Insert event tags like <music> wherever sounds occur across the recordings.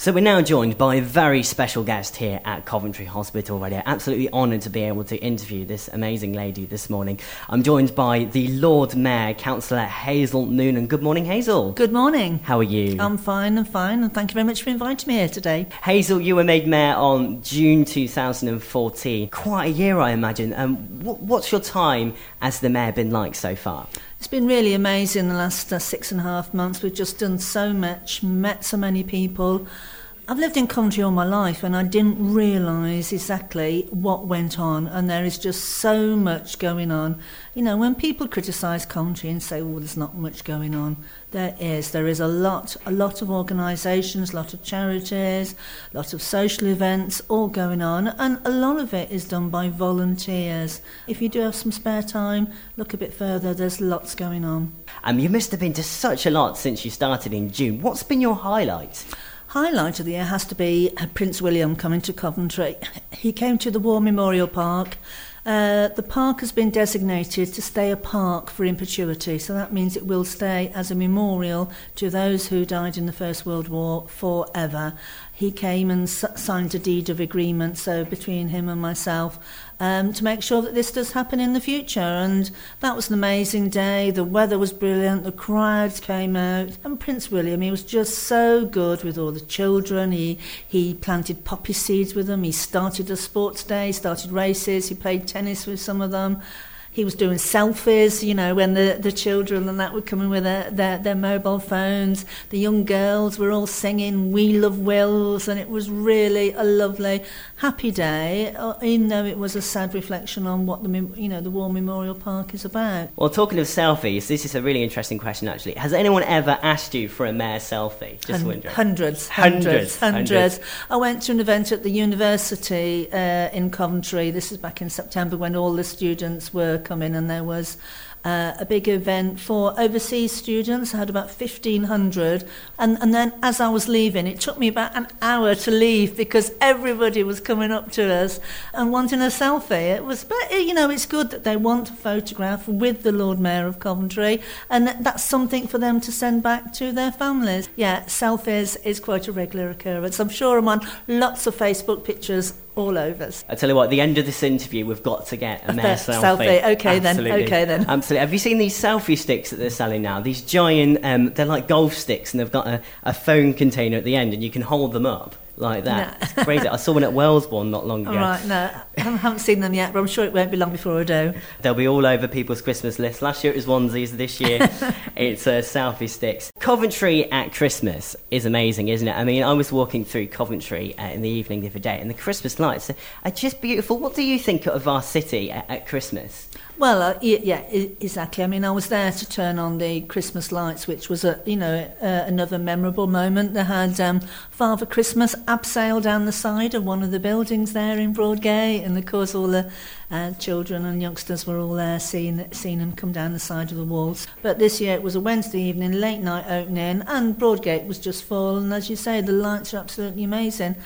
So we're now joined by a very special guest here at Coventry Hospital Radio. Absolutely honoured to be able to interview this amazing lady this morning. I'm joined by the Lord Mayor, Councillor Hazel Noonan. Good morning, Hazel. Good morning. How are you? I'm fine I'm fine, and thank you very much for inviting me here today. Hazel, you were made mayor on June 2014. Quite a year, I imagine. Um, what's your time as the mayor been like so far? It's been really amazing the last uh, six and a half months. We've just done so much, met so many people. I've lived in Coventry all my life and I didn't realise exactly what went on and there is just so much going on. You know, when people criticise Coventry and say, well, there's not much going on, there is. There is a lot, a lot of organisations, a lot of charities, a lot of social events all going on and a lot of it is done by volunteers. If you do have some spare time, look a bit further, there's lots going on. Um, you must have been to such a lot since you started in June. What's been your highlight? Highlight of the year has to be uh, Prince William coming to Coventry. He came to the War Memorial Park. Uh, the park has been designated to stay a park for in perpetuity, so that means it will stay as a memorial to those who died in the First World War forever. He came and s- signed a deed of agreement, so between him and myself, um, to make sure that this does happen in the future. And that was an amazing day. The weather was brilliant. The crowds came out. And Prince William, he was just so good with all the children. He, he planted poppy seeds with them. He started a sports day, started races. He played tennis with some of them he was doing selfies, you know, when the, the children and that were coming with their, their, their mobile phones. The young girls were all singing We Love Wills, and it was really a lovely, happy day, uh, even though it was a sad reflection on what the, you know, the War Memorial Park is about. Well, talking of selfies, this is a really interesting question, actually. Has anyone ever asked you for a mayor selfie? Just Hun- hundreds, hundreds, hundreds, hundreds, I went to an event at the university uh, in Coventry. This is back in September when all the students were come in and there was uh, a big event for overseas students. I had about 1,500. And, and then as I was leaving, it took me about an hour to leave because everybody was coming up to us and wanting a selfie. It was, but you know, it's good that they want a photograph with the Lord Mayor of Coventry and that's something for them to send back to their families. Yeah, selfies is quite a regular occurrence. I'm sure I'm on lots of Facebook pictures all over. I tell you what, at the end of this interview, we've got to get a, a mayor selfie. selfie. Okay Absolutely. then. Okay then. Absolutely. Have you seen these selfie sticks that they're selling now? These giant, um, they're like golf sticks, and they've got a, a phone container at the end, and you can hold them up like that. No. It's crazy. I saw one at Wellesbourne not long ago. All right, no, I haven't seen them yet, but I'm sure it won't be long before I do. They'll be all over people's Christmas list. Last year it was onesies, this year <laughs> it's uh, selfie sticks. Coventry at Christmas is amazing, isn't it? I mean, I was walking through Coventry uh, in the evening the other day, and the Christmas lights are just beautiful. What do you think of our city at, at Christmas? Well, uh, yeah, exactly. I mean, I was there to turn on the Christmas lights, which was a you know uh, another memorable moment. They had um, Father Christmas abseil down the side of one of the buildings there in Broadgate, and of course all the uh, children and youngsters were all there seeing seeing him come down the side of the walls. But this year it was a Wednesday evening, late night opening, and Broadgate was just full. And as you say, the lights are absolutely amazing.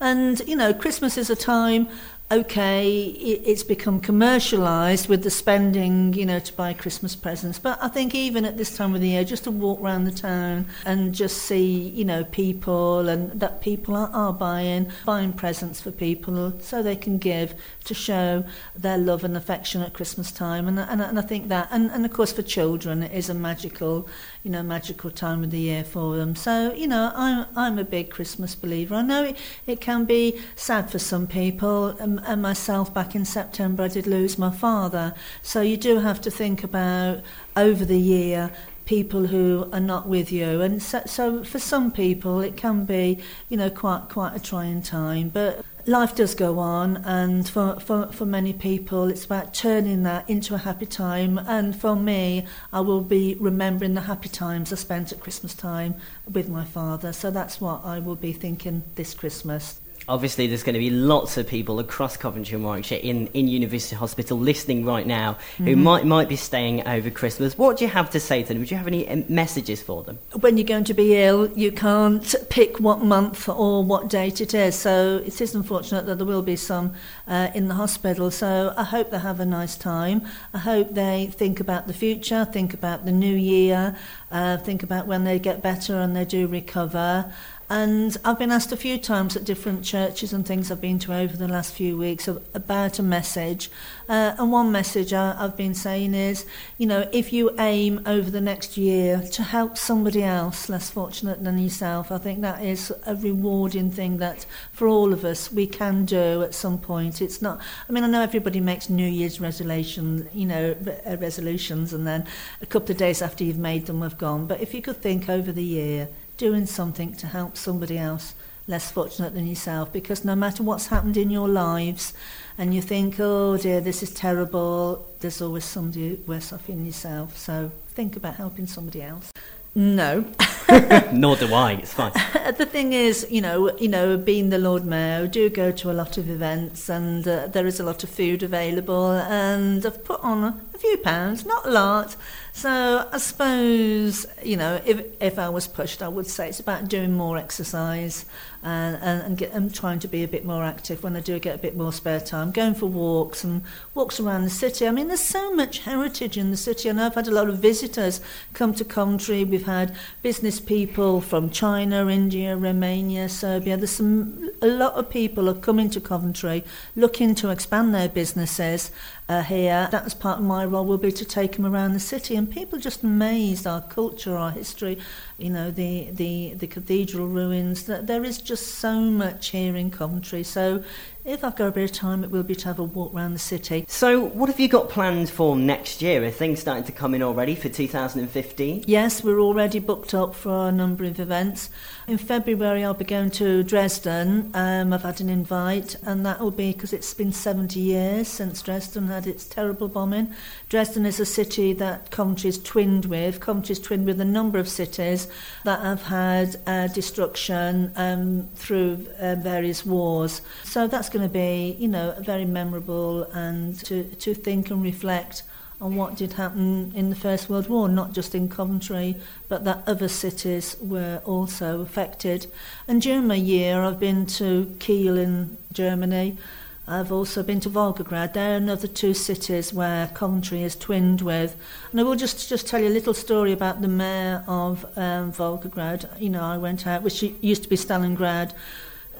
And you know, Christmas is a time okay, it's become commercialised with the spending, you know, to buy Christmas presents. But I think even at this time of the year, just to walk around the town and just see, you know, people and that people are, are buying, buying presents for people so they can give to show their love and affection at Christmas time. And, and, and I think that, and, and of course for children, it is a magical, you know, magical time of the year for them. So, you know, I'm, I'm a big Christmas believer. I know it, it can be sad for some people. Um, and myself back in September, I did lose my father. So you do have to think about over the year people who are not with you. And so, so for some people it can be you know quite quite a trying time. But life does go on and for, for, for many people it's about turning that into a happy time. And for me I will be remembering the happy times I spent at Christmas time with my father. So that's what I will be thinking this Christmas obviously there's going to be lots of people across Coventry and Warwickshire in, in University Hospital listening right now mm-hmm. who might might be staying over Christmas. What do you have to say to them? Would you have any um, messages for them? When you're going to be ill, you can't pick what month or what date it is. So it is unfortunate that there will be some uh, in the hospital. So I hope they have a nice time. I hope they think about the future, think about the new year, uh, think about when they get better and they do recover. And I've been asked a few times at different churches and things I've been to over the last few weeks about a message. Uh, and one message I, I've been saying is, you know, if you aim over the next year to help somebody else less fortunate than yourself, I think that is a rewarding thing that for all of us we can do at some point. It's not, I mean, I know everybody makes New Year's resolutions, you know, uh, resolutions, and then a couple of days after you've made them have gone. But if you could think over the year, doing something to help somebody else less fortunate than yourself because no matter what's happened in your lives and you think, oh dear, this is terrible, there's always somebody worse off in yourself. So think about helping somebody else. No. <laughs> Nor do I. It's fine. <laughs> the thing is, you know, you know, being the Lord Mayor, I do go to a lot of events, and uh, there is a lot of food available, and I've put on few pounds, not a lot. So I suppose, you know, if if I was pushed, I would say it's about doing more exercise and, and, and, get, and trying to be a bit more active when I do get a bit more spare time, going for walks and walks around the city. I mean, there's so much heritage in the city. I know I've had a lot of visitors come to Coventry. We've had business people from China, India, Romania, Serbia. There's some a lot of people are coming to Coventry looking to expand their businesses uh, here. That's part of my role will be to take them around the city, and people just amazed our culture, our history, you know, the, the, the cathedral ruins. There is just so much here in Coventry. So if I've got a bit of time, it will be to have a walk around the city. So, what have you got planned for next year? Are things starting to come in already for 2015? Yes, we're already booked up for a number of events. In February, I'll be going to Dresden. Um, I've had an invite, and that will be because it's been 70 years since Dresden had its terrible bombing. Dresden is a city that Coventry is twinned with. Coventry is twinned with a number of cities that have had uh, destruction um, through uh, various wars. So that's going to be, you know, very memorable and to, to think and reflect on what did happen in the First World War, not just in Coventry, but that other cities were also affected. And during my year, I've been to Kiel in Germany. I've also been to Volgograd. There are another two cities where Coventry is twinned with. And I will just, just tell you a little story about the mayor of um, Volgograd. You know, I went out, which used to be Stalingrad,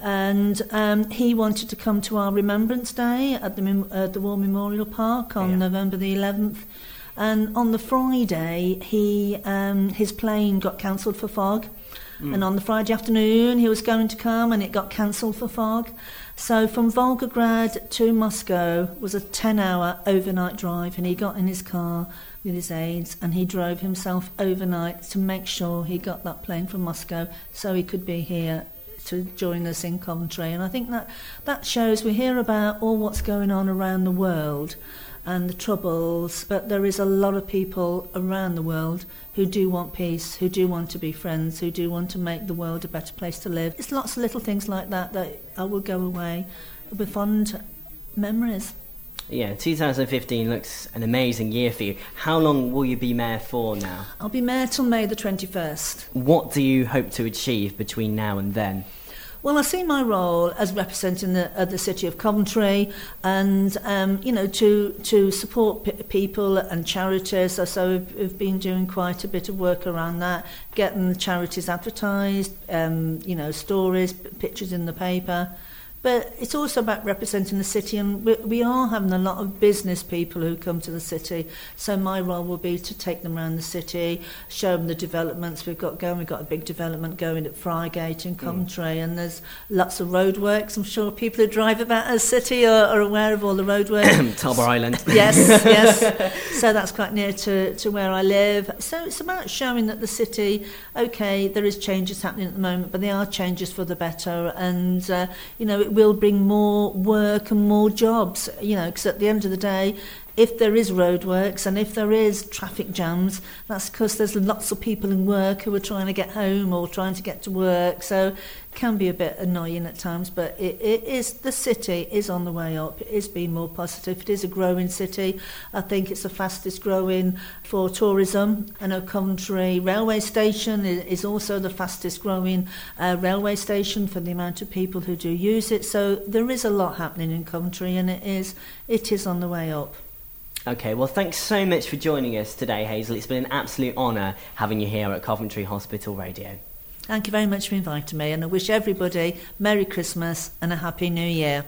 and um, he wanted to come to our Remembrance Day at the, uh, the War Memorial Park on yeah. November the 11th. And on the Friday, he um, his plane got cancelled for fog. Mm. And on the Friday afternoon, he was going to come, and it got cancelled for fog. So from Volgograd to Moscow was a 10-hour overnight drive, and he got in his car with his aides, and he drove himself overnight to make sure he got that plane from Moscow, so he could be here to join us in Coventry. And I think that that shows we hear about all what's going on around the world and the troubles, but there is a lot of people around the world who do want peace, who do want to be friends, who do want to make the world a better place to live. It's lots of little things like that that I will go away with fond memories. Yeah, 2015 looks an amazing year for you. How long will you be mayor for now? I'll be mayor till May the 21st. What do you hope to achieve between now and then? Well, I see my role as representing the, uh, the city of Coventry and, um, you know, to, to support p- people and charities. So we've, we've been doing quite a bit of work around that, getting charities advertised, um, you know, stories, p- pictures in the paper. But it's also about representing the city, and we, we are having a lot of business people who come to the city. So my role will be to take them around the city, show them the developments we've got going. We've got a big development going at Friargate and Coventry, mm. and there's lots of roadworks. I'm sure people who drive about our city are, are aware of all the roadworks. <coughs> Tollbar Island. <laughs> yes, yes. <laughs> So that's quite near to, to where I live. So it's about showing that the city, okay, there is changes happening at the moment, but they are changes for the better, and uh, you know. It will bring more work and more jobs, you know, because at the end of the day, if there is roadworks and if there is traffic jams, that's because there's lots of people in work who are trying to get home or trying to get to work. So it can be a bit annoying at times, but it, it is the city is on the way up. It is being more positive. It is a growing city. I think it's the fastest growing for tourism. I know Coventry railway station is also the fastest growing uh, railway station for the amount of people who do use it. So there is a lot happening in Coventry, and it is it is on the way up. Okay, well, thanks so much for joining us today, Hazel. It's been an absolute honour having you here at Coventry Hospital Radio. Thank you very much for inviting me, and I wish everybody Merry Christmas and a Happy New Year.